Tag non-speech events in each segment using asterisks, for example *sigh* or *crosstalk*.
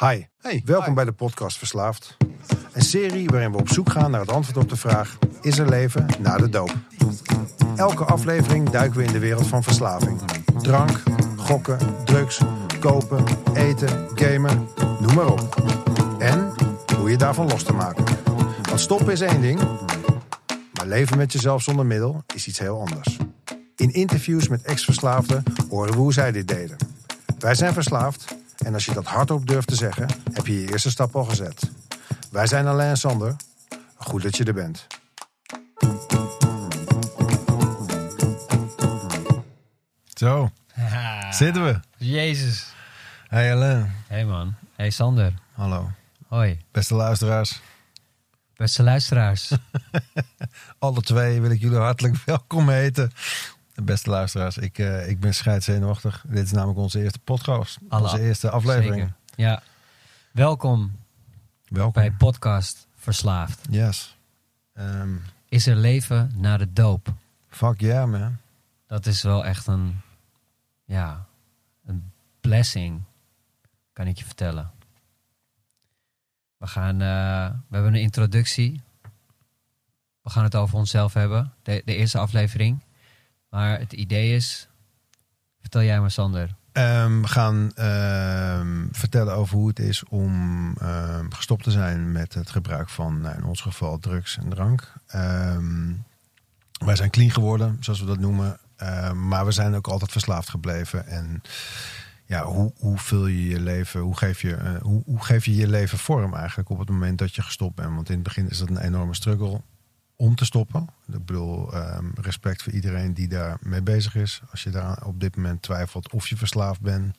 Hi, Hey, welkom hi. bij de podcast Verslaafd. Een serie waarin we op zoek gaan naar het antwoord op de vraag: is er leven na de doop? Elke aflevering duiken we in de wereld van verslaving. Drank, gokken, drugs, kopen, eten, gamen, noem maar op. En hoe je daarvan los te maken. Want stoppen is één ding, maar leven met jezelf zonder middel is iets heel anders. In interviews met ex-verslaafden horen we hoe zij dit deden. Wij zijn verslaafd en als je dat hardop durft te zeggen, heb je je eerste stap al gezet. Wij zijn Alain en Sander. Goed dat je er bent. Zo, *laughs* zitten we. Jezus. Hey Alain, Hey man. Hey Sander. hallo. Hoi. Beste luisteraars. Beste luisteraars. *laughs* Alle twee wil ik jullie hartelijk welkom heten. Beste luisteraars, ik, eh, ik ben scheidzenuwachtig. Dit is namelijk onze eerste podcast. Onze eerste aflevering. Zeker. Ja. Welkom Welkom. bij podcast Verslaafd. Yes. Ehm, Is er leven na de doop? fuck yeah man. Dat is wel echt een, ja, een blessing, kan ik je vertellen. We gaan, eh, we hebben een introductie. We gaan het over onszelf hebben, de, de eerste aflevering. Maar het idee is, vertel jij maar Sander. Ehm, we gaan ehm, vertellen over hoe het is om ehm, gestopt te zijn met het gebruik van, nou, in ons geval, drugs en drank. Wij zijn clean geworden, zoals we dat noemen. Maar we zijn ook altijd verslaafd gebleven. En ja, hoe, hoe vul je je leven, hoe geef je, eh, hoe, hoe geef je je leven vorm eigenlijk op het moment dat je gestopt bent? Want in het begin is dat een enorme struggle om te stoppen. Ik bedoel, ehm, respect voor iedereen die daar mee bezig is. Als je daar op dit moment twijfelt of je verslaafd bent,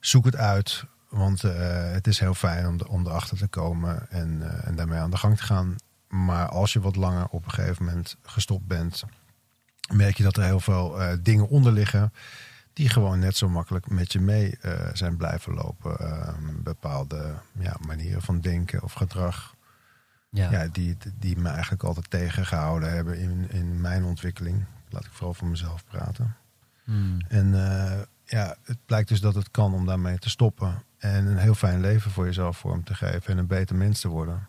zoek het uit. Want eh, het is heel fijn om, de, erachter te komen en, eh, en daarmee aan de gang te gaan. Maar als je wat langer op een gegeven moment gestopt bent, merk je dat er heel veel eh, dingen onder liggen. Die gewoon net zo makkelijk met je mee zijn blijven lopen. Ehm, bepaalde ja, manieren van denken of gedrag Ja, ja, die, die me eigenlijk altijd tegengehouden hebben in, in mijn ontwikkeling. Laat ik vooral voor mezelf praten. Hmm. En eh, ja, het blijkt dus dat het kan om daarmee te stoppen. En een heel fijn leven voor jezelf vorm te geven. En een beter mens te worden.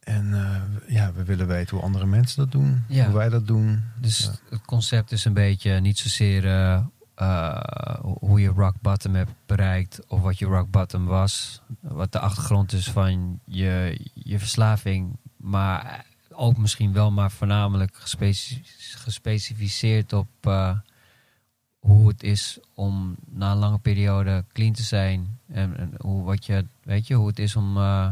En eh, ja, we willen weten hoe andere mensen dat doen. Ja. Hoe wij dat doen. Dus Ja. het concept is een beetje niet zozeer eh, eh, hoe je rock bottom hebt bereikt of wat je rock bottom was. Wat de achtergrond is van je, je verslaving. Maar ook misschien wel maar voornamelijk gespeci- gespecificeerd op eh, hoe het is om na een lange periode clean te zijn. En, en hoe, wat je, weet je, hoe het is om eh,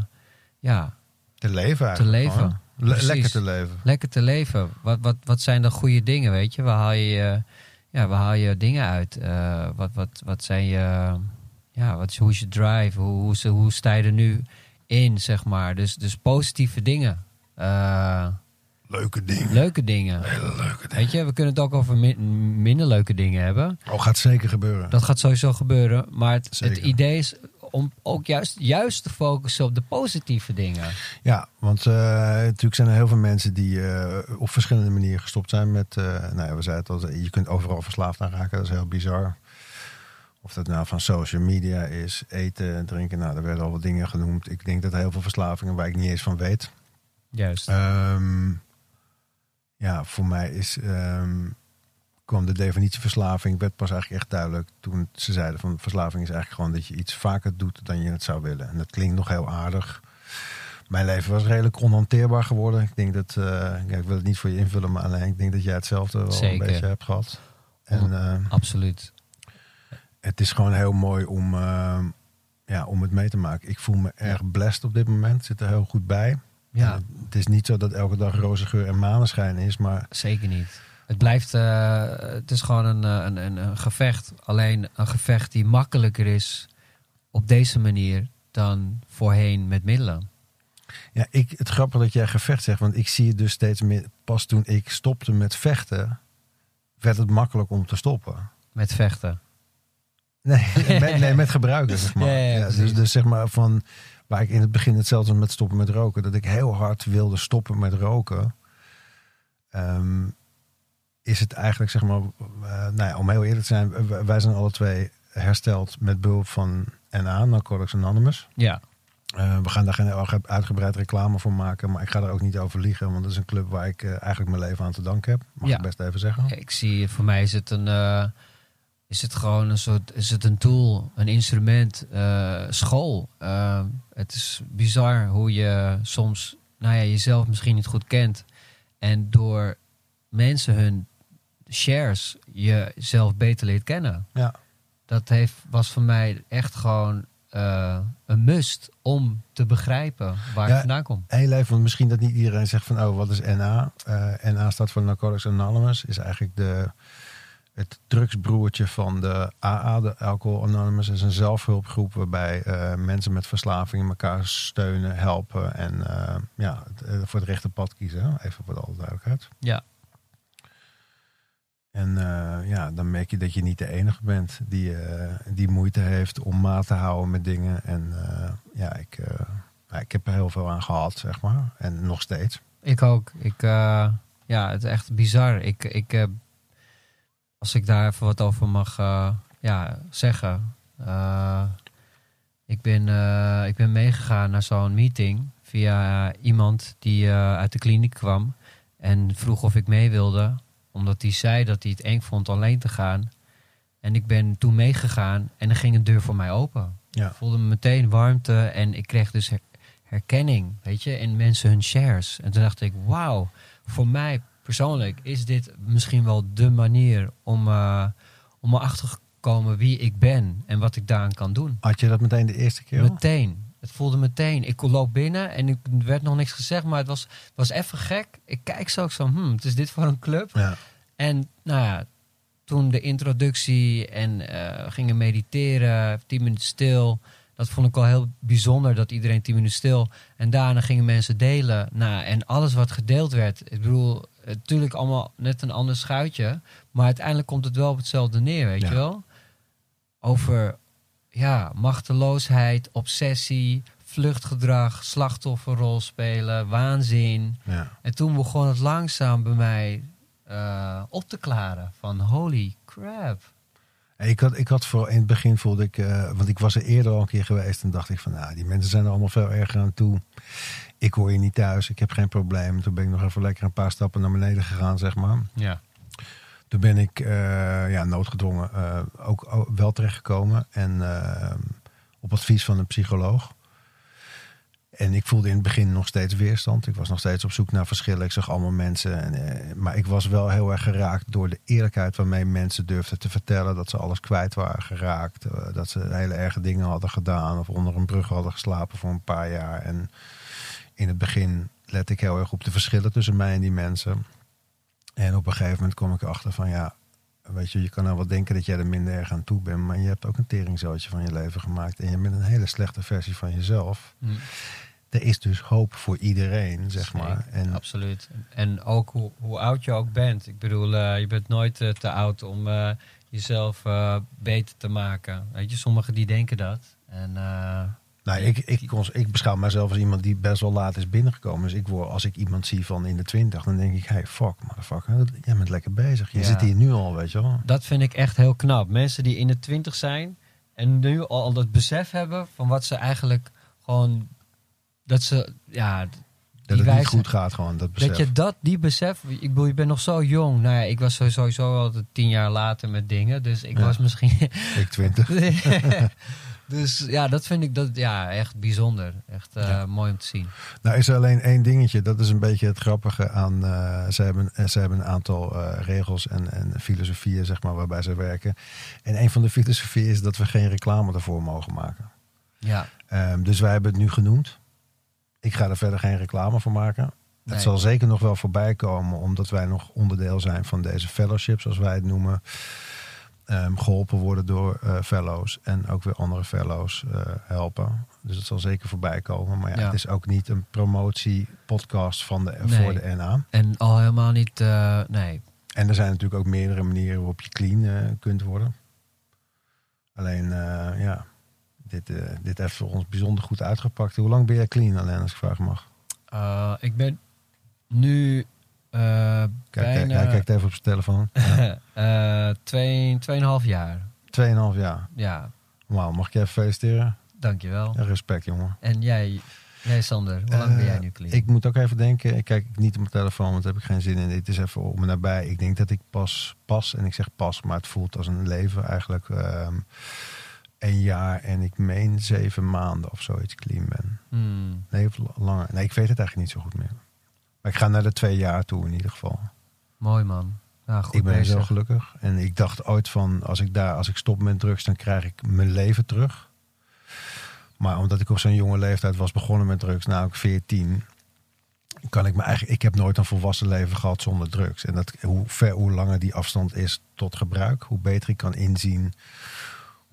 ja, Te leven eigenlijk. leven. Le- lekker te leven. lekker te leven. Wat, wat, wat zijn de goede dingen, weet je? Waar haal je, je- ja, waar haal je dingen uit? Eh, wat, wat, wat zijn je... Ja, wat is, hoe is je drive? Hoe, hoe, hoe sta je er nu in, zeg maar? Dus, dus positieve dingen. Eh, Leuke dingen. leuke dingen. Hele leuke dingen. Weet je, we kunnen het ook over min- minder leuke dingen hebben. Oh, gaat zeker gebeuren. Dat gaat sowieso gebeuren. Maar het, het idee is om ook juist, juist te focussen op de positieve dingen. Ja, want eh, natuurlijk zijn er heel veel mensen die eh, op verschillende manieren gestopt zijn met. eh, nou ja, we zeiden het al, je kunt overal verslaafd aan raken. Dat is heel bizar. Of dat nou van social media is, eten, drinken. Nou, er werden al wat dingen genoemd. Ik denk dat er heel veel verslavingen waar ik niet eens van weet. Juist. Ehm, ja, voor mij is, ehm, kwam de definitie verslaving werd pas eigenlijk echt duidelijk toen ze zeiden van verslaving is eigenlijk gewoon dat je iets vaker doet dan je het zou willen. En dat klinkt nog heel aardig. Mijn leven was redelijk onhanteerbaar geworden. Ik denk dat, eh, ja, ik wil het niet voor je invullen, maar alleen ik denk dat jij hetzelfde wel Zeker. een beetje hebt gehad. En eh, Absoluut. het is gewoon heel mooi om, eh, ja, om het mee te maken. Ik voel me erg blessed op dit moment. Zit er heel goed bij. Ja. En het is niet zo dat elke dag roze geur en maneschijn is, maar Zeker niet. Het blijft, eh, het is gewoon een, eh, een, een, een gevecht. Alleen een gevecht die makkelijker is op deze manier dan voorheen met middelen. Ja, ik, het grappige dat jij gevecht zegt, want ik zie het dus steeds meer. Pas toen ik stopte met vechten, werd het makkelijk om te stoppen. Met vechten. Nee, *laughs* met, nee, met gebruiken, zeg maar. Ja, ja, Ja, precies. dus, dus zeg maar van waar ik in het begin hetzelfde met stoppen met roken, dat ik heel hard wilde stoppen met roken. Ehm, is het eigenlijk, zeg maar, eh, nou ja, om heel eerlijk te zijn, wij zijn alle twee hersteld met behulp van NA, Narcotics Anonymous. Ja, Eh, we gaan daar geen uitge- uitgebreid reclame voor maken, maar ik ga er ook niet over liegen, want dat is een club waar ik eh, eigenlijk mijn leven aan te danken heb. Mag Ja. ik best even zeggen. ik zie, voor mij is het een, is het gewoon een soort, is het een tool, een instrument, school. Het is bizar hoe je soms, nou ja, jezelf misschien niet goed kent en door mensen hun shares jezelf beter leert kennen. Ja. Dat heeft, was voor mij echt gewoon eh, een must om te begrijpen waar Ja. ik vandaan kom. Heel even, want misschien dat niet iedereen zegt van, oh, wat is NA? Eh, NA staat voor Narcotics Anonymous, is eigenlijk de, het drugsbroertje van de AA, de Alcohol Anonymous. Is een zelfhulpgroep waarbij eh, mensen met verslaving elkaar steunen, helpen en ja, voor het rechte pad kiezen. Even voor alle duidelijkheid. Ja. En eh, ja, dan merk je dat je niet de enige bent die, eh, die moeite heeft om maat te houden met dingen. En eh, ja, ik, ja, ik heb er heel veel aan gehad, zeg maar. En nog steeds. Ik ook. Ik, ja, het is echt bizar. Ik, ik, als ik daar even wat over mag ja, zeggen. Ik, ben, ik ben meegegaan naar zo'n meeting via iemand die uit de kliniek kwam. En vroeg of ik mee wilde. Omdat hij zei dat hij het eng vond alleen te gaan. En ik ben toen meegegaan en er ging een deur voor mij open. Ja. Ik voelde me meteen warmte en ik kreeg dus her- herkenning, weet je, in mensen hun shares. En toen dacht ik, wauw, voor mij persoonlijk is dit misschien wel de manier om, eh om erachter te komen wie ik ben en wat ik daaraan kan doen. Had je dat meteen de eerste keer? Meteen. Het voelde meteen. Ik loop binnen en ik er werd nog niks gezegd, maar het was, het was even gek. Ik kijk zo, ik zo, hmm, wat is dit voor een club? Ja. En nou ja, toen de introductie en eh, gingen mediteren, tien minuten stil. Dat vond ik al heel bijzonder, dat iedereen tien minuten stil. En daarna gingen mensen delen. Nou, en alles wat gedeeld werd, ik bedoel, natuurlijk allemaal net een ander schuitje. Maar uiteindelijk komt het wel op hetzelfde neer, weet Ja. je wel? Over ja, machteloosheid, obsessie, vluchtgedrag, slachtofferrol spelen, waanzin. Ja. En toen begon het langzaam bij mij eh, op te klaren. Van holy crap. Ik had, ik had voor in het begin voelde ik, eh, want ik was er eerder al een keer geweest en dacht ik van, nou, die mensen zijn er allemaal veel erger aan toe. Ik hoor je niet thuis, ik heb geen probleem. Toen ben ik nog even lekker een paar stappen naar beneden gegaan, zeg maar. Ja. Toen ben ik eh, ja, noodgedwongen eh, ook wel terechtgekomen. En eh, op advies van een psycholoog. En ik voelde in het begin nog steeds weerstand. Ik was nog steeds op zoek naar verschillen. Ik zag allemaal mensen. En, maar ik was wel heel erg geraakt door de eerlijkheid waarmee mensen durfden te vertellen dat ze alles kwijt waren geraakt. dat ze hele erge dingen hadden gedaan. Of onder een brug hadden geslapen voor een paar jaar. En in het begin let ik heel erg op de verschillen tussen mij en die mensen. En op een gegeven moment kom ik erachter van ja, weet je, je kan nou wel denken dat jij er minder erg aan toe bent, maar je hebt ook een teringzootje van je leven gemaakt en je bent een hele slechte versie van jezelf. Hm. Er is dus hoop voor iedereen, zeg maar. En Absoluut. En ook hoe, hoe oud je ook bent. Ik bedoel, eh, je bent nooit eh, te oud om eh, jezelf beter te maken. Weet je, sommigen die denken dat. En nou, ik, ik, ik beschouw mezelf als iemand die best wel laat is binnengekomen. Dus ik word, als ik iemand zie van in de twintig, dan denk ik, hey, fuck, motherfucker, jij bent lekker bezig. Je Ja. zit hier nu al, weet je wel. dat vind ik echt heel knap. Mensen die in de twintig zijn en nu al dat besef hebben van wat ze eigenlijk gewoon... Dat ze, ja, Dat het niet goed gaat gewoon, dat besef. Dat je dat, die besef, ik bedoel, je bent nog zo jong. Nou ja, ik was sowieso al tien jaar later met dingen, dus ik Ja. was misschien... Ik twintig. *laughs* dus ja, dat vind ik dat, ja, echt bijzonder. Echt eh, Ja. mooi om te zien. Nou is er alleen één dingetje, dat is een beetje het grappige aan... eh, ze, hebben, eh, ze hebben een aantal regels en, en filosofieën zeg maar, waarbij ze werken. En een van de filosofieën is dat we geen reclame ervoor mogen maken. Ja, Ehm, dus wij hebben het nu genoemd. Ik ga er verder geen reclame voor maken. Nee. Het zal zeker nog wel voorbij komen, omdat wij nog onderdeel zijn van deze fellowship, zoals wij het noemen. Ehm, geholpen worden door eh, fellows en ook weer andere fellows eh, helpen. Dus het zal zeker voorbij komen. Maar ja, Ja. het is ook niet een promotiepodcast van de, Nee. voor de NA. en al helemaal niet, eh, nee. En er zijn natuurlijk ook meerdere manieren waarop je clean kunt worden. Alleen, ja, dit, dit heeft voor ons bijzonder goed uitgepakt. Hoe lang ben jij clean alleen, als ik vragen mag? Ik ben nu Kijk, bijna hij kijkt even op zijn telefoon. *laughs* Ja. eh, twee, tweeënhalf jaar. 2,5 jaar. Ja, Wauw, mag ik je even feliciteren? dankjewel. Ja, respect, jongen. En jij, jij Sander, hoe lang ben jij Eh, nu clean? Ik moet ook even denken. Ik kijk niet op mijn telefoon, want daar heb ik geen zin in. Dit is even om me nabij. Ik denk dat ik pas, pas, en ik zeg pas, maar het voelt als een leven eigenlijk. ehm een jaar en ik meen zeven maanden of zoiets clean ben. Hmm, Nee, langer. Nee, ik weet het eigenlijk niet zo goed meer. Maar ik ga naar de twee jaar toe in ieder geval. mooi man. Ja, goed ik ben bezig. zo gelukkig. En ik dacht ooit van, als ik daar, als ik stop met drugs, dan krijg ik mijn leven terug. Maar omdat ik op zo'n jonge leeftijd was begonnen met drugs, namelijk 14, kan ik me eigenlijk, ik heb nooit een volwassen leven gehad zonder drugs. En dat, hoe ver, hoe langer die afstand is tot gebruik, hoe beter ik kan inzien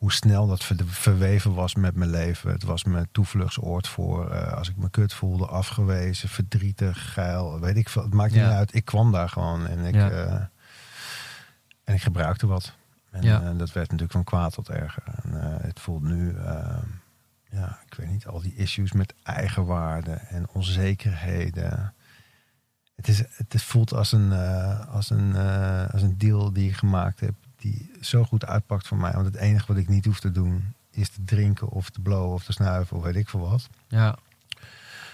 hoe snel dat ver- verweven was met mijn leven. Het was mijn toevluchtsoord voor eh, als ik me kut voelde, afgewezen, verdrietig, geil, weet ik veel. Het maakt Ja. niet uit. Ik kwam daar gewoon en ik, Ja. eh, en ik gebruikte wat. En Ja. eh, dat werd natuurlijk van kwaad tot erger. En het voelt nu, ja, ik weet niet, al die issues met eigenwaarde en onzekerheden. Het, is, het voelt als een, als, een, als een deal die ik gemaakt heb, die zo goed uitpakt voor mij. Want het enige wat ik niet hoef te doen, is te drinken of te blowen of te snuiven of weet ik veel wat. Ja,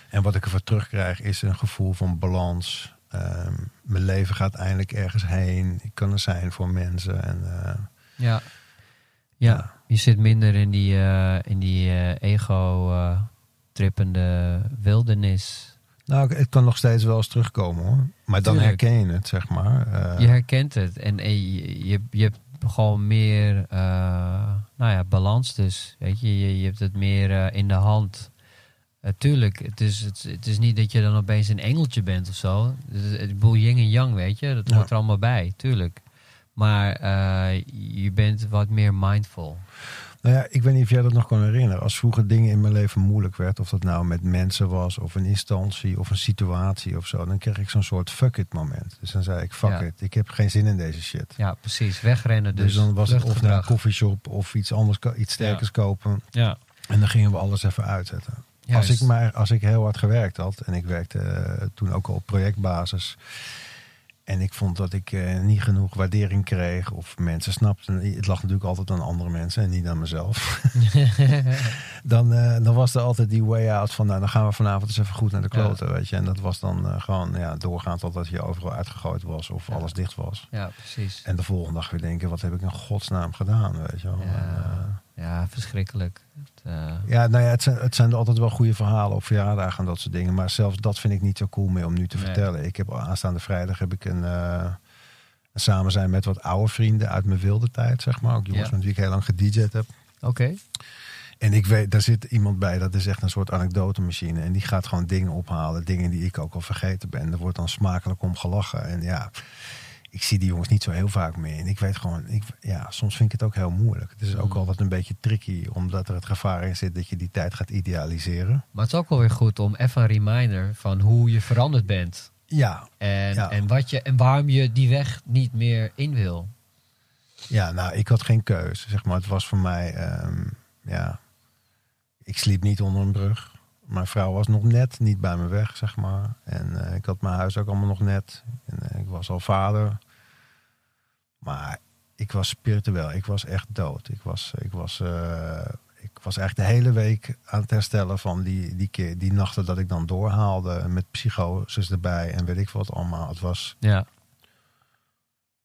En wat ik ervoor terugkrijg is een gevoel van balans. Ehm, mijn leven gaat eindelijk ergens heen. Ik kan er zijn voor mensen. En, eh, ja. Ja, Ja. je zit minder in die, eh, in die eh, ego-trippende wildernis. Nou, het kan nog steeds wel eens terugkomen hoor. Maar dan Tuurlijk. herken je het, zeg maar. Eh, je herkent het en, en je, je, je hebt gewoon meer eh, nou ja, balans dus. Weet je, je, je hebt het meer eh, in de hand. Tuurlijk, het is, het, het is niet dat je dan opeens een engeltje bent of zo. Het bedoel, yin en yang, weet je. Dat Ja. hoort er allemaal bij, tuurlijk. Maar je bent wat meer mindful. Nou ja, ik weet niet of jij dat nog kan herinneren. Als vroeger dingen in mijn leven moeilijk werd, of dat nou met mensen was, of een instantie, of een situatie of zo, dan kreeg ik zo'n soort fuck it moment. Dus dan zei ik, fuck Ja. it, ik heb geen zin in deze shit. Ja, precies. Wegrennen dus. Dus, dan was het of naar een koffieshop of iets anders, iets sterkers kopen. Ja. En dan gingen we alles even uitzetten. Juist. Als ik, maar, als ik heel hard gewerkt had, en ik werkte eh, toen ook al op projectbasis. En ik vond dat ik eh, niet genoeg waardering kreeg. Of mensen snapten. Het lag natuurlijk altijd aan andere mensen en niet aan mezelf. *laughs* dan, eh, dan was er altijd die way out van. Nou, dan gaan we vanavond eens even goed naar de kloten. Weet je. En dat was dan eh, gewoon ja, doorgaand totdat je overal uitgegooid was. Of Ja. alles dicht was. ja, precies. En de volgende dag weer denken: wat heb ik in godsnaam gedaan? Weet je wel. En, eh, Ja, verschrikkelijk. Het, eh, Ja, nou ja, het zijn, het zijn altijd wel goede verhalen op verjaardagen en dat soort dingen. Maar zelfs dat vind ik niet zo cool meer om nu te Nee. vertellen. Ik heb aanstaande vrijdag heb ik een, eh, een samen zijn met wat oude vrienden uit mijn wilde tijd, zeg maar. Ook jongens Ja. met wie ik heel lang gedj'd heb. Oké. En ik weet, daar zit iemand bij, dat is echt een soort anekdotemachine. En die gaat gewoon dingen ophalen, dingen die ik ook al vergeten ben. Er wordt dan smakelijk om gelachen. En ja, ik zie die jongens niet zo heel vaak meer. En ik weet gewoon, ik, ja, soms vind ik het ook heel moeilijk. Het is ook Mm. altijd een beetje tricky, omdat er het gevaar in zit dat je die tijd gaat idealiseren. Maar het is ook wel weer goed om even een reminder van hoe je veranderd bent. Ja, En, Ja. en, wat je, en waarom je die weg niet meer in wil. Ja, nou, ik had geen keuze. Zeg maar, het was voor mij, ehm, ja, ik sliep niet onder een brug. Mijn vrouw was nog net niet bij me weg, zeg maar. En eh, ik had mijn huis ook allemaal nog net. En eh, ik was al vader. Maar ik was spiritueel. Ik was echt dood. Ik was, ik was, eh, ik was eigenlijk de hele week aan het herstellen van die, die, keer, die nachten dat ik dan doorhaalde. Met psychoses erbij en weet ik wat allemaal. Het was, Ja,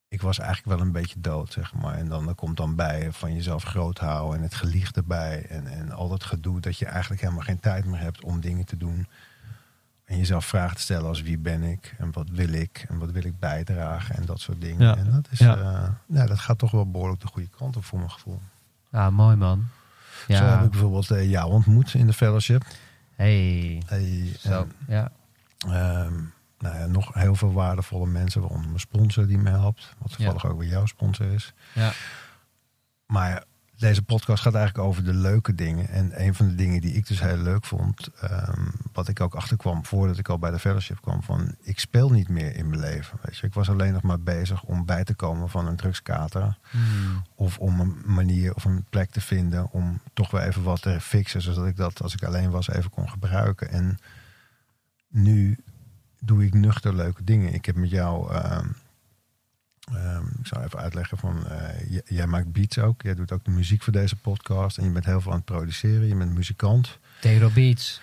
ik was eigenlijk wel een beetje dood, zeg maar. En dan er komt dan bij van jezelf groot houden en het gelieg erbij. En, en al dat gedoe dat je eigenlijk helemaal geen tijd meer hebt om dingen te doen. En jezelf vragen te stellen als wie ben ik en wat wil ik en wat wil ik bijdragen en dat soort dingen. Ja. En dat, is, Ja. eh, ja, dat gaat toch wel behoorlijk de goede kant op voor mijn gevoel. ja mooi man. Zo heb Ja, ik bijvoorbeeld eh, jou ontmoet in de fellowship. hey. Hey, Zo, en, ja. ehm, nou ja, nog heel veel waardevolle mensen, waaronder mijn sponsor die me helpt. Wat toevallig ook weer jouw sponsor is. Ja. Maar deze podcast gaat eigenlijk over de leuke dingen. En een van de dingen die ik dus heel leuk vond, ehm, wat ik ook achterkwam voordat ik al bij de fellowship kwam, van ik speel niet meer in mijn leven. Weet je. Ik was alleen nog maar bezig om bij te komen van een drugskater. Hmm. Of om een manier of een plek te vinden om toch wel even wat te fixen, zodat ik dat als ik alleen was even kon gebruiken. En nu doe ik nuchter leuke dingen. Ik heb met jou Ehm, ik zou even uitleggen van, eh, jij maakt beats ook. Jij doet ook de muziek voor deze podcast. En je bent heel veel aan het produceren. Je bent muzikant. Tero Beats.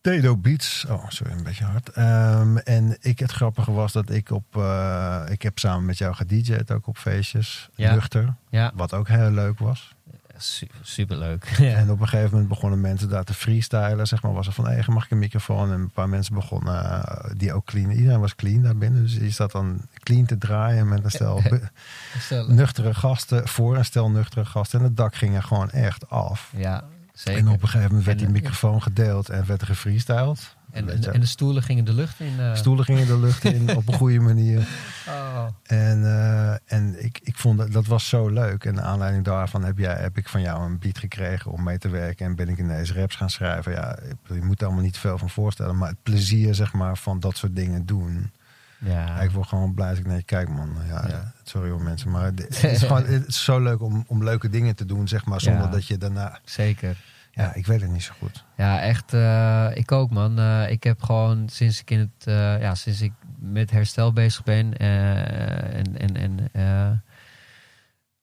Tedo Beats. Oh, sorry, een beetje hard. Ehm, en ik, het grappige was dat ik op... eh, ik heb samen met jou gedj'd ook op feestjes. Ja. Nuchter. Ja, Wat ook heel leuk was. Su superleuk. *laughs* En op een gegeven moment begonnen mensen daar te freestylen. Zeg maar, was er van, hey, mag ik een microfoon? En een paar mensen begonnen eh, die ook clean. Iedereen was clean daar binnen. Dus je zat dan clean te draaien met een stel *laughs* Stel- nuchtere gasten. Voor een stel nuchtere gasten. En het dak ging er gewoon echt af. Ja, zeker. En op een gegeven moment werd die eh, microfoon gedeeld en werd er gefreestyled. En, en, en de stoelen gingen de lucht in. eh. stoelen gingen de lucht in op een goede manier. *laughs* Oh. En, eh, en ik, ik vond dat, dat was zo leuk. En naar aanleiding daarvan heb, jij, heb ik van jou een beat gekregen om mee te werken. En ben ik ineens raps gaan schrijven. Ja, je moet er allemaal niet veel van voorstellen. Maar het plezier zeg maar, van dat soort dingen doen. Ja. Ik word gewoon blij dat ik naar je kijk, man. Ja, Ja. Sorry hoor mensen. Maar het is, gewoon, het is zo leuk om, om leuke dingen te doen, zeg maar. Zonder dat je daarna... Zeker. Ja, ik weet het niet zo goed. Ja, echt. eh, ik ook, man. Eh, ik heb gewoon sinds ik in het, eh, ja, sinds ik met herstel bezig ben en en en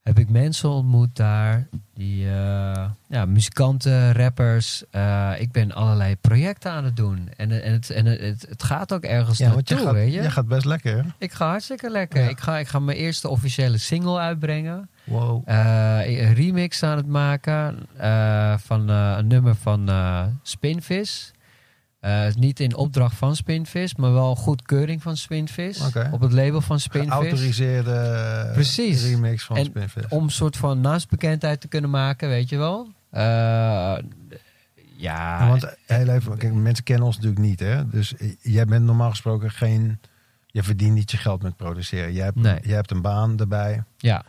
heb ik mensen ontmoet daar die, eh, ja, muzikanten, rappers. Eh, ik ben allerlei projecten aan het doen en, en, het, en het, het gaat ook ergens Ja, want je naartoe, gaat, weet je. je gaat best lekker, hè? Ik ga hartstikke lekker. Ja. Ik, ga, ik ga mijn eerste officiële single uitbrengen. Wow. Eh, een remix aan het maken van een nummer van Spinvis. Eh, niet in opdracht van Spinvis, maar wel goedkeuring van Spinvis. Op het label van Spinvis. Geautoriseerde Precies. remix van En Spinvis. Om een soort van naastbekendheid te kunnen maken, weet je wel. Eh, ja, want heel even, kijk, mensen kennen ons natuurlijk niet, hè? Dus eh, jij bent normaal gesproken geen... Je verdient niet je geld met produceren. Jij hebt, Nee. jij hebt een baan erbij. ja,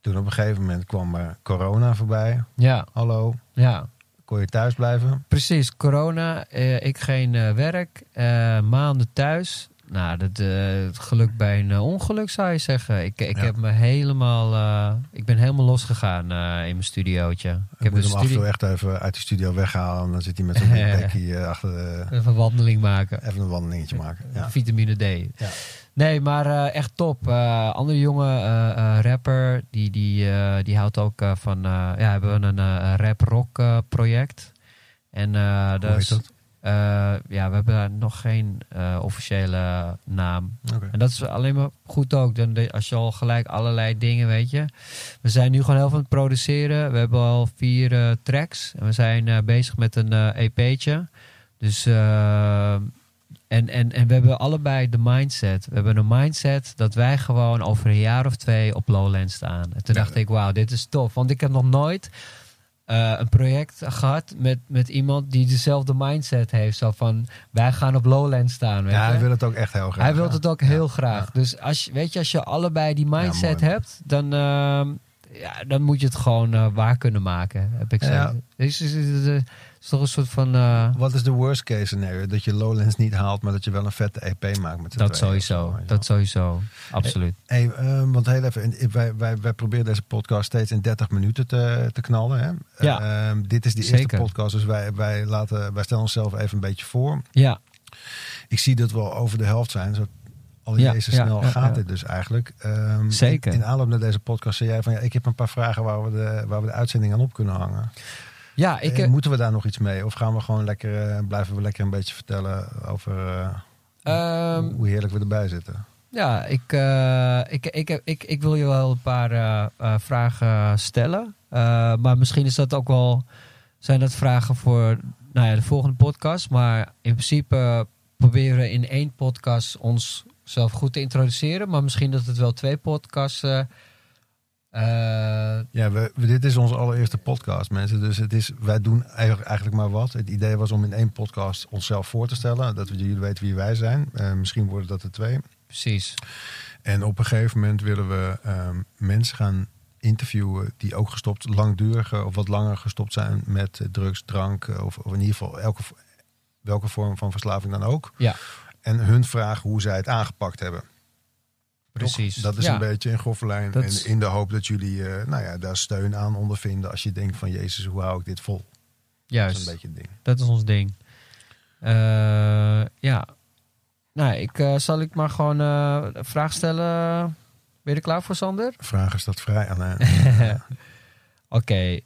Toen op een gegeven moment kwam er corona voorbij. ja, Hallo, ja. Kon je thuis blijven? Precies, corona, eh, ik geen eh, werk, eh, maanden thuis. Nou, dat, geluk bij een ongeluk zou je zeggen. Ik, ik Ja. heb me helemaal, ik ben helemaal losgegaan in mijn studiootje. Ik Ik heb moet hem af en toe echt even uit de studio weghalen. En dan zit hij met zo'n *laughs* dekje eh, achter de, even een wandeling maken. even een wandelingetje maken. Ja. Vitamine D. Ja. Nee, maar eh, echt top. Eh andere jonge eh, rapper, die, die, die houdt ook van... ja, hebben we een rap-rock project. En Hoe dat heet is- dat? eh, ja, we hebben nog geen officiële naam. En dat is alleen maar goed ook. Dan als je al gelijk allerlei dingen, weet je. We zijn nu gewoon heel veel aan het produceren. We hebben al vier tracks. En we zijn bezig met een EP'tje. Dus... en, en, en we hebben allebei de mindset. We hebben een mindset dat wij gewoon over een jaar of twee op Lowland staan. En toen Ja. dacht ik, wauw, dit is tof. Want ik heb nog nooit eh, een project gehad met, met iemand die dezelfde mindset heeft. Zo van, wij gaan op Lowland staan. Weet Ja, hij wil het ook echt heel graag. Hij wil het ook heel graag. Dus als je, weet je, als je allebei die mindset hebt, dan, ehm, ja, dan moet je het gewoon eh, waar kunnen maken. Heb ik zo. Ja. Is, is, is, is- is toch een soort van. eh, Wat is de worst case scenario? Dat je Lowlands niet haalt, maar dat je wel een vette EP maakt met dat zo, sowieso. Dat sowieso. Absoluut. Hey, ehm, want heel even, en wij, wij, wij proberen deze podcast steeds in 30 minuten te, te knallen. Hè? Ja. Ehm, dit is de eerste podcast, dus wij, wij, laten, wij stellen onszelf even een beetje voor. Ja, Ik zie dat we al over de helft zijn. Zo, al Ja, deze snel ja, gaat ja. dit dus eigenlijk. Ehm, Zeker. In, in aanloop naar deze podcast zei jij van ja, ik heb een paar vragen waar we de, waar we de uitzending aan op kunnen hangen. ja ik, Eh, eh, Moeten we daar nog iets mee? Of gaan we gewoon lekker, eh, blijven we lekker een beetje vertellen over eh, ehm, hoe heerlijk we erbij zitten? ja, ik, ik, ik, ik, ik, wil je wel een paar vragen stellen. Maar misschien is dat ook wel. Zijn dat vragen voor nou ja, de volgende podcast. Maar in principe proberen we in één podcast onszelf goed te introduceren. Maar misschien dat het wel twee podcasts. eh, Ja, we, dit is onze allereerste podcast, mensen. Dus het is, wij doen eigenlijk, eigenlijk maar wat. Het idee was om in één podcast onszelf voor te stellen. Dat we jullie weten wie wij zijn. Eh, misschien worden dat er twee. precies. En op een gegeven moment willen we ehm, mensen gaan interviewen die ook gestopt, langduriger of wat langer gestopt zijn met drugs, drank of, of in ieder geval elke, welke vorm van verslaving dan ook. Ja. En hun vragen hoe zij het aangepakt hebben. Precies. Toch? Dat is Ja. een beetje in grove lijn. Dat En in de hoop dat jullie eh, nou ja, daar steun aan ondervinden als je denkt van Jezus, hoe hou ik dit vol? Dat Juist. is een beetje het ding. Dat is ons ding. Eh, ja. Nou, ik, eh, zal ik maar gewoon een vraag stellen. Ben je er klaar voor, Sander? Vraag is dat vrij aan. *laughs* Oké,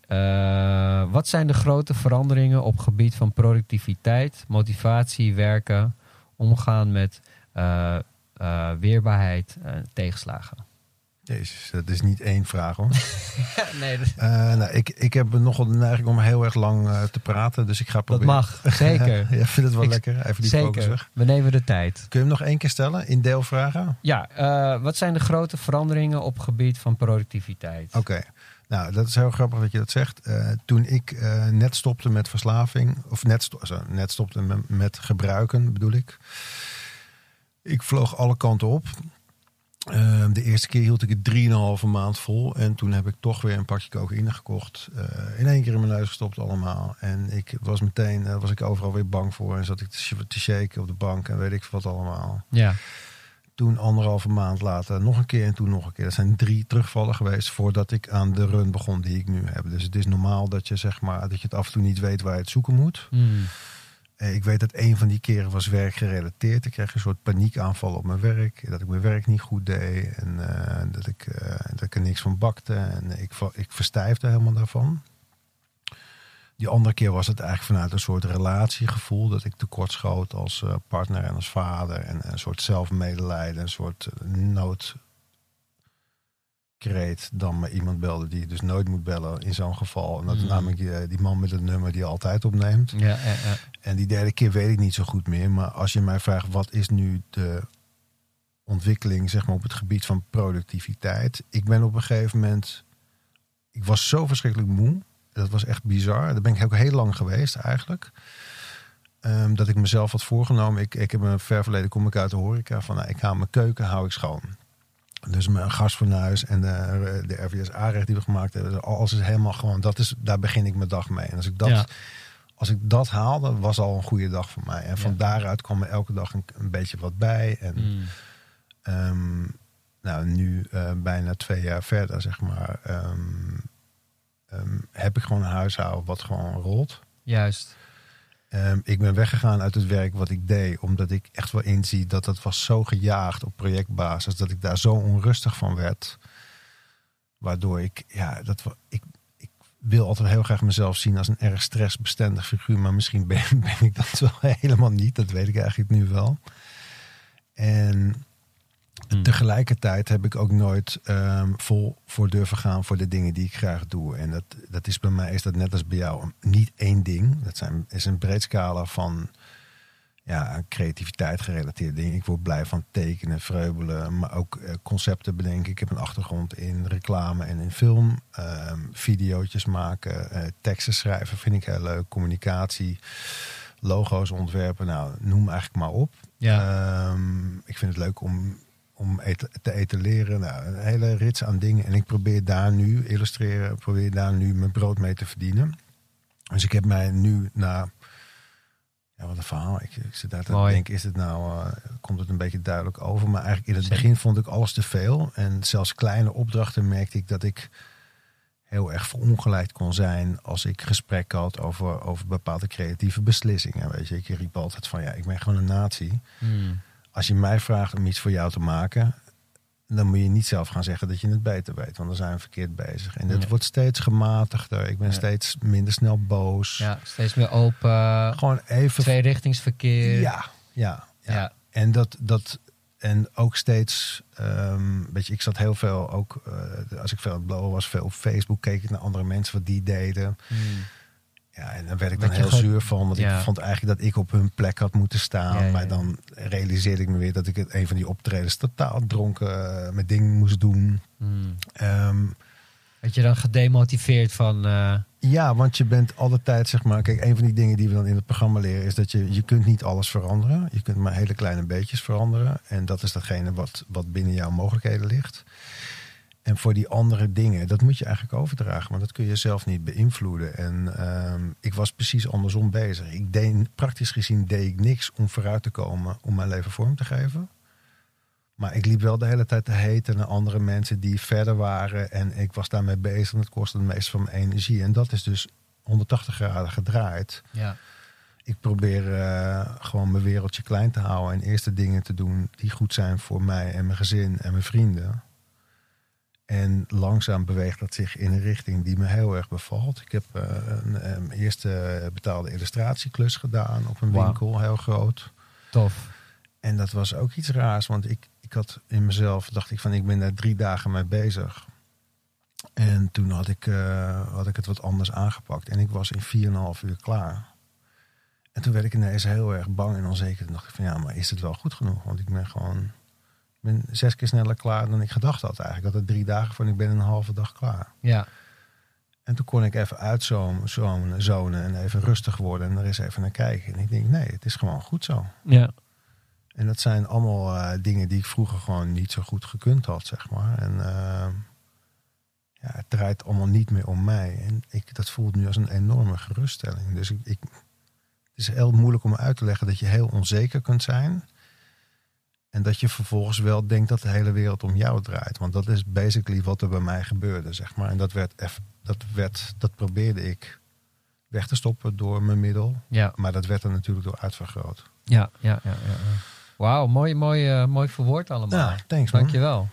wat zijn de grote veranderingen op gebied van productiviteit, motivatie, werken, omgaan met eh, eh, weerbaarheid en tegenslagen? Jezus, dat is niet één vraag hoor. *laughs* nee, dat, Eh, nou, ik, ik heb nogal de neiging om heel erg lang eh, te praten, dus ik ga dat proberen. mag, zeker. *laughs* ja, vind het wel Ik- lekker. Even die focus zeker. weg. We nemen de tijd. Kun je hem nog één keer stellen in deelvragen? Ja, eh, wat zijn de grote veranderingen op gebied van productiviteit? Oké. Nou, dat is heel grappig dat je dat zegt. Eh, toen ik eh, net stopte met verslaving, of net, sto- net stopte met, met gebruiken, bedoel ik. Ik vloog alle kanten op. Eh, de eerste keer hield ik het 3,5 maand vol. En toen heb ik toch weer een pakje cocaïne gekocht. Eh, in één keer in mijn neus gestopt allemaal. En ik was meteen was ik overal weer bang voor. En zat ik te, te shaken op de bank en weet ik wat allemaal. Ja, Toen anderhalve maand later nog een keer en toen nog een keer. Dat zijn drie terugvallen geweest voordat ik aan de run begon die ik nu heb. Dus het is normaal dat je zeg maar dat je het af en toe niet weet waar je het zoeken moet. Hmm. Eh, Ik weet dat een van die keren was werkgerelateerd. Ik kreeg een soort paniekaanval op mijn werk. Dat ik mijn werk niet goed deed. En eh, dat, ik, eh, dat ik er niks van bakte. En ik, ik verstijfde helemaal daarvan. Die andere keer was het eigenlijk vanuit een soort relatiegevoel. Dat ik tekortschoot als eh, partner en als vader. En een soort zelfmedelijden. Een soort eh, noodkreet. Dan me iemand belde die je dus nooit moet bellen in zo'n geval. En dat is Mm. namelijk die, die man met het nummer die je altijd opneemt. ja, ja, ja. En die derde keer weet ik niet zo goed meer. Maar als je mij vraagt wat is nu de ontwikkeling zeg maar, op het gebied van productiviteit. Ik ben op een gegeven moment. Ik was zo verschrikkelijk moe. Dat was echt bizar. Dat ben ik ook heel lang geweest eigenlijk. Ehm, dat ik mezelf had voorgenomen. Ik, ik heb een ver verleden kom ik uit de horeca. Van nou, ik hou mijn keuken hou ik schoon. Dus mijn gasfornuis en de, de RVS aanrecht die we gemaakt hebben. Alles is helemaal gewoon. Dat is, daar begin ik mijn dag mee. En als ik dat Ja. als ik dat haalde, was al een goede dag voor mij. En van Ja. daaruit kwam er elke dag een, een beetje wat bij. En Hmm. ehm, nou, nu eh, bijna twee jaar verder, zeg maar, ehm, ehm, heb ik gewoon een huishouden wat gewoon rolt. Juist. Ehm, ik ben weggegaan uit het werk wat ik deed, omdat ik echt wel inzie dat het was zo gejaagd op projectbasis, dat ik daar zo onrustig van werd. Waardoor ik, ja, dat ik, ik wil altijd heel graag mezelf zien als een erg stressbestendig figuur, maar misschien ben, *laughs* ben ik dat wel *laughs* helemaal niet. Dat weet ik eigenlijk nu wel. En Hmm. tegelijkertijd heb ik ook nooit ehm, vol voor durven gaan voor de dingen die ik graag doe. En dat, dat is bij mij is dat net als bij jou niet één ding. Dat zijn, is een breed scala van ja, aan creativiteit gerelateerde dingen. Ik word blij van tekenen, vreubelen, maar ook eh, concepten bedenken. Ik heb een achtergrond in reclame en in film. Ehm videootjes maken, eh, teksten schrijven vind ik heel leuk. Communicatie, logo's ontwerpen, nou noem eigenlijk maar op. Ja. Ehm, ik vind het leuk om, om et- te etaleren. Nou, een hele rits aan dingen. En ik probeer daar nu, illustreren, probeer daar nu mijn brood mee te verdienen. Dus ik heb mij nu na... Ja, wat een verhaal. Ik, ik zit daar te Mooi. denken, is het nou, eh, komt het een beetje duidelijk over? Maar eigenlijk in het begin vond ik alles te veel. En zelfs kleine opdrachten merkte ik dat ik heel erg verongelijkt kon zijn als ik gesprek had over, over bepaalde creatieve beslissingen. Weet je, ik riep altijd van ja, ik ben gewoon een nazi. Hmm. Als je mij vraagt om iets voor jou te maken, dan moet je niet zelf gaan zeggen dat je het beter weet, want dan zijn we verkeerd bezig. En het Ja. wordt steeds gematigder. Ik ben Ja. steeds minder snel boos. Ja, steeds meer open. Gewoon even. Tweerichtingsverkeer. Ja, ja, ja. Ja. En dat, dat en ook steeds, ehm weet je, ik zat heel veel ook, eh, als ik veel aan het blowen was, veel op Facebook, keek ik naar andere mensen wat die deden. Hmm. Ja, en dan werd ik dan heel gewoon- zuur van, want Ja. ik vond eigenlijk dat ik op hun plek had moeten staan. Ja, ja, Maar dan realiseerde ik me weer dat ik het een van die optredens totaal dronken eh, met dingen moest doen. Hmm. Ehm, je dan gedemotiveerd van... eh, ja, want je bent altijd, zeg maar, kijk, een van die dingen die we dan in het programma leren is dat je, je kunt niet alles veranderen. Je kunt maar hele kleine beetjes veranderen. En dat is datgene wat, wat binnen jouw mogelijkheden ligt. En voor die andere dingen, dat moet je eigenlijk overdragen. Maar dat kun je zelf niet beïnvloeden. En ehm, ik was precies andersom bezig. Ik deed, praktisch gezien deed ik niks om vooruit te komen om mijn leven vorm te geven. Maar ik liep wel de hele tijd te heten naar andere mensen die verder waren. En ik was daarmee bezig. En het kostte het meeste van mijn energie. En dat is dus 180 graden gedraaid. ja. Ik probeer eh, gewoon mijn wereldje klein te houden. En eerst de dingen te doen die goed zijn voor mij en mijn gezin en mijn vrienden. En langzaam beweegt dat zich in een richting die me heel erg bevalt. Ik heb eh, een, een eerste betaalde illustratieklus gedaan op een winkel, heel groot. Tof. En dat was ook iets raars, want ik, ik had in mezelf, dacht ik van, ik ben daar drie dagen mee bezig. En toen had ik, eh, had ik het wat anders aangepakt. En ik was in 4,5 uur klaar. En toen werd ik ineens heel erg bang en onzeker. Toen dacht ik van, ja, maar is het wel goed genoeg? Want ik ben gewoon, ben zes keer sneller klaar dan ik gedacht had eigenlijk. Had er drie dagen voor en ik ben een halve dag klaar. Ja. En toen kon ik even uitzomen zonen, zonen en even rustig worden en er eens even naar kijken. En ik denk, nee, het is gewoon goed zo. Ja. En dat zijn allemaal eh, dingen die ik vroeger gewoon niet zo goed gekund had, zeg maar. En eh, ja, het draait allemaal niet meer om mij. En ik, dat voelt nu als een enorme geruststelling. Dus ik, ik, het is heel moeilijk om uit te leggen dat je heel onzeker kunt zijn. En dat je vervolgens wel denkt dat de hele wereld om jou draait. Want dat is basically wat er bij mij gebeurde, zeg maar. En dat, werd eff- dat, werd, dat probeerde ik weg te stoppen door mijn middel. Ja. Maar dat werd er natuurlijk door uitvergroot. Ja, ja, ja. ja, ja. Wauw, mooi, mooi, eh, mooi verwoord allemaal. Ja, thanks man. Dankjewel.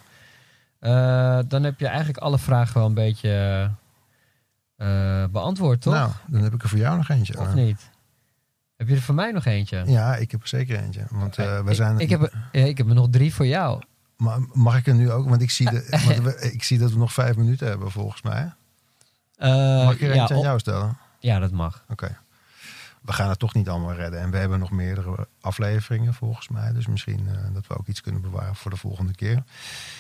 Eh dan heb je eigenlijk alle vragen wel een beetje eh, beantwoord, toch? Nou, dan heb ik er voor jou nog eentje. of niet? Heb je er voor mij nog eentje? Ja, ik heb er zeker eentje. Want eh, we ik, zijn. ik, heb, er- ja, ik heb er nog drie voor jou. Ma- Mag ik er nu ook? Want ik zie, de, *laughs* want we- ik zie dat we nog vijf minuten hebben, volgens mij. Eh, Mag ik er ja, eentje aan jou stellen? ja, dat mag. Oké. We gaan het toch niet allemaal redden. En we hebben nog meerdere afleveringen, volgens mij. Dus misschien eh, dat we ook iets kunnen bewaren voor de volgende keer.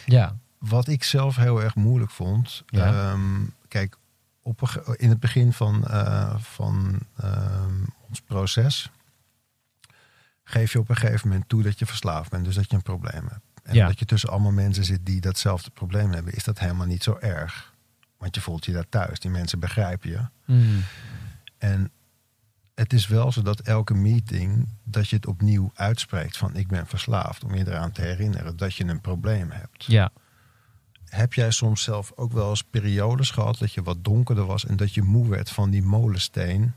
Ja, Wat ik zelf heel erg moeilijk vond. Ja. ehm, kijk, op in het begin van, eh, van ehm, ons proces. geef je op een gegeven moment toe dat je verslaafd bent. Dus dat je een probleem hebt. En Ja. dat je tussen allemaal mensen zit die datzelfde probleem hebben. Is dat helemaal niet zo erg. Want je voelt je daar thuis. Die mensen begrijpen je. Hmm. En het is wel zo dat elke meeting. dat je het opnieuw uitspreekt van ik ben verslaafd. Om je eraan te herinneren dat je een probleem hebt. ja. Heb jij soms zelf ook wel eens periodes gehad dat je wat donkerder was en dat je moe werd van die molensteen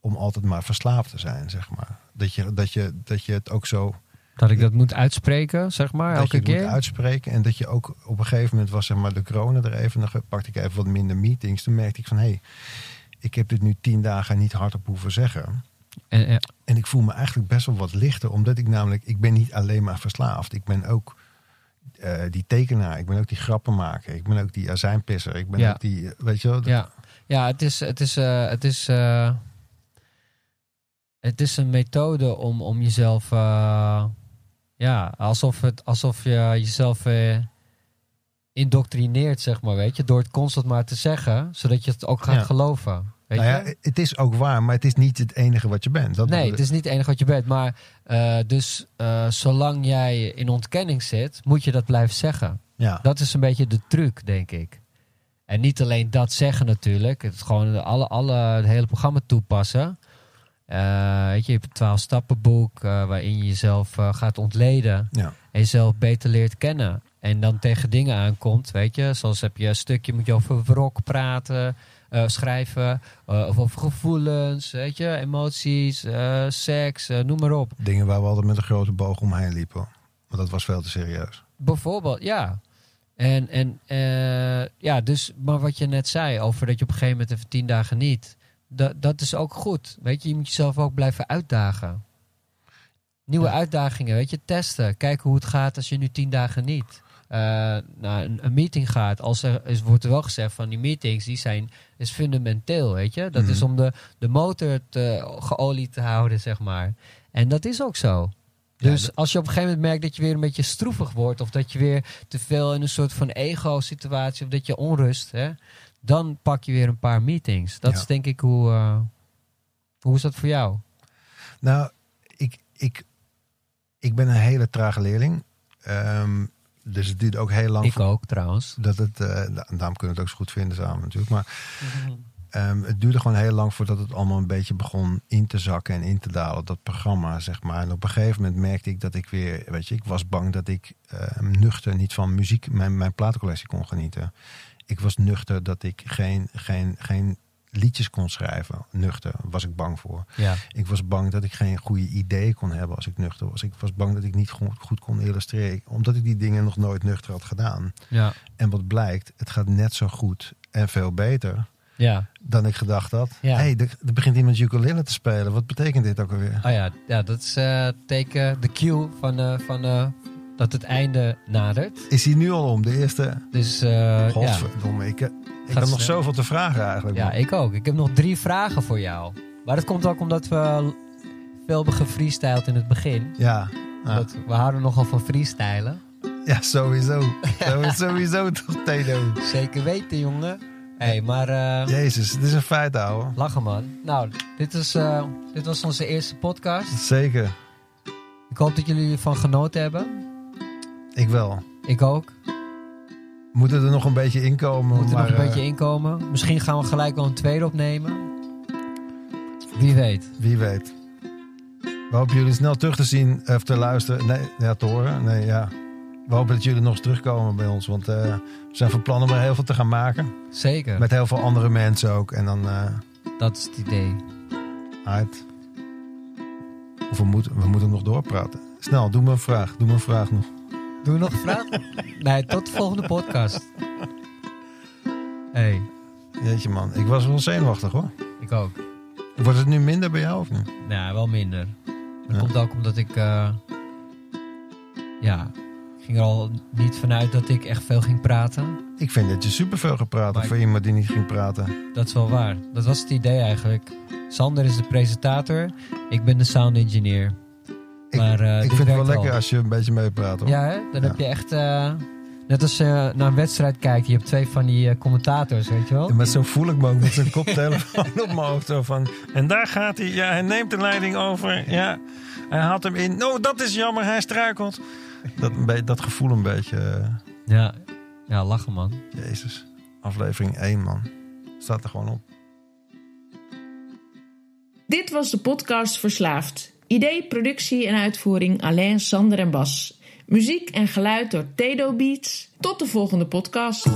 om altijd maar verslaafd te zijn, zeg maar? Dat je, dat je, dat je het ook zo Dat ik dat moet uitspreken, zeg maar, dat elke je keer. moet uitspreken en dat je ook op een gegeven moment was zeg maar de corona er even, dan pakte ik even wat minder meetings. Toen merkte ik van hé, hey, ik heb dit nu tien dagen niet hardop hoeven zeggen. En, eh, En ik voel me eigenlijk best wel wat lichter, omdat ik namelijk, ik ben niet alleen maar verslaafd. Ik ben ook eh, die tekenaar, ik ben ook die grappenmaker, ik ben ook die azijnpisser, ik ben Ja. ook die, eh, weet je wel. dat- ja, ja het is, het is, eh, het is, het is een methode om, om jezelf, ja, alsof, het, alsof je jezelf indoctrineert, zeg maar, weet je, door het constant maar te zeggen, zodat je het ook gaat Ja. geloven. Nou je? ja, het is ook waar, maar het is niet het enige wat je bent. Dat nee, het is niet het enige wat je bent. Maar eh, dus eh, zolang jij in ontkenning zit, moet je dat blijven zeggen. Ja, Dat is een beetje de truc, denk ik. En niet alleen dat zeggen natuurlijk. Het gewoon alle, alle, het hele programma toepassen. Eh, weet je, je hebt een 12 stappenboek eh, waarin je jezelf gaat ontleden. ja. En jezelf beter leert kennen. En dan tegen dingen aankomt, weet je. Zoals heb je een stukje, moet je over wrok praten, eh, schrijven. eh, of over gevoelens, weet je. Emoties, eh, seks, noem maar op. Dingen waar we altijd met een grote boog omheen liepen. Want dat was veel te serieus. Bijvoorbeeld, ja. En, en ja, dus, maar wat je net zei over dat je op een gegeven moment even tien dagen niet. Dat, dat is ook goed. Weet je, je moet jezelf ook blijven uitdagen. Nieuwe Ja. uitdagingen, weet je, testen. Kijken hoe het gaat als je nu tien dagen niet naar een, een meeting gaat. Als er is, wordt er wel gezegd van die meetings, die zijn is fundamenteel, weet je. Dat Mhm. is om de, de motor te, geolied te houden, zeg maar. En dat is ook zo. Dus als je op een gegeven moment merkt dat je weer een beetje stroevig wordt, of dat je weer te veel in een soort van ego-situatie, of dat je onrust, hè, dan pak je weer een paar meetings. Dat Ja. is denk ik hoe. eh, hoe is dat voor jou? Nou, ik, ik, ik ben een hele trage leerling. Ehm, dus het duurt ook heel lang. Ik ook trouwens. Dat het, eh, da- daarom kunnen we het ook zo goed vinden samen natuurlijk. Maar ehm, het duurde gewoon heel lang voordat het allemaal een beetje begon in te zakken en in te dalen. Dat programma, zeg maar. En op een gegeven moment merkte ik dat ik weer, weet je, ik was bang dat ik ehm, nuchter niet van muziek, mijn, mijn platencollectie kon genieten. Ik was nuchter dat ik geen, geen, geen liedjes kon schrijven. Nuchter was ik bang voor. Ja. Ik was bang dat ik geen goede ideeën kon hebben als ik nuchter was. Ik was bang dat ik niet goed, goed kon illustreren. Omdat ik die dingen nog nooit nuchter had gedaan. Ja. En wat blijkt, het gaat net zo goed en veel beter Ja. dan ik gedacht had. Ja. hey, er, er begint iemand ukulele te spelen. Wat betekent dit ook alweer? Oh ja, ja dat is eh teken, de cue van, eh, van eh, dat het einde nadert. Is hij nu al om? De eerste... Dus eh, ja. Godverdomme, ik, ik Gaat heb nog snel. zoveel te vragen eigenlijk. ja, man. ik ook. Ik heb nog drie vragen voor jou. Maar dat komt ook omdat we veel hebben gefreestyled in het begin. ja. Ja. We houden nogal van freestylen. Ja, sowieso. *laughs* Sowieso toch, Tedo. Zeker weten, jongen. Hey, maar eh, Jezus, het is een feit, ouwe. lachen man. Nou, dit, is, eh, dit was onze eerste podcast. Zeker. Ik hoop dat jullie ervan genoten hebben. Ik wel. Ik ook. Moeten er nog een beetje inkomen. Moeten maar, nog een eh, beetje inkomen. Misschien gaan we gelijk wel een tweede opnemen. Wie weet. Wie weet. We hopen jullie snel terug te zien of te luisteren. Nee, ja, te horen. Nee, ja. We hopen dat jullie nog eens terugkomen bij ons. Want eh, we zijn van plan om er heel veel te gaan maken. Zeker. Met heel veel andere mensen ook. En dan eh Dat is het idee. uit. Of we moeten, we moeten nog doorpraten. Snel, doe me een vraag. Doe me een vraag nog. Doen we nog een vraag? nee, tot de volgende podcast. Hey, Jeetje man, ik was wel zenuwachtig hoor. ik ook. Wordt het nu minder bij jou of niet? Nou, wel minder. Dat Ja. komt ook omdat ik... eh, ja, ik ging er al niet vanuit dat ik echt veel ging praten. Ik vind dat je superveel gaat praten Maar ik- voor iemand die niet ging praten. Dat is wel waar. Dat was het idee eigenlijk. Sander is de presentator. Ik ben de sound engineer. Ik, Maar, eh, ik vind het wel lekker wel. als je een beetje meepraat hoor. Ja, hè? dan Ja. heb je echt... eh, net als je naar een wedstrijd kijkt. Je hebt twee van die eh, commentators, weet je wel? Ja, Maar zo voel ik me ook met zijn koptelefoon *laughs* op mijn hoofd. Zo van, en daar gaat hij. Ja, hij neemt de leiding over. Ja, hij haalt hem in. Oh, dat is jammer. Hij struikelt. Dat, een beetje- dat gevoel een beetje. eh, Ja, ja lachen man. Jezus. Aflevering 1 man. Staat er gewoon op. Dit was de podcast Verslaafd. Idee, productie en uitvoering Alain, Sander en Bas. Muziek en geluid door Tedo Beats. Tot de volgende podcast.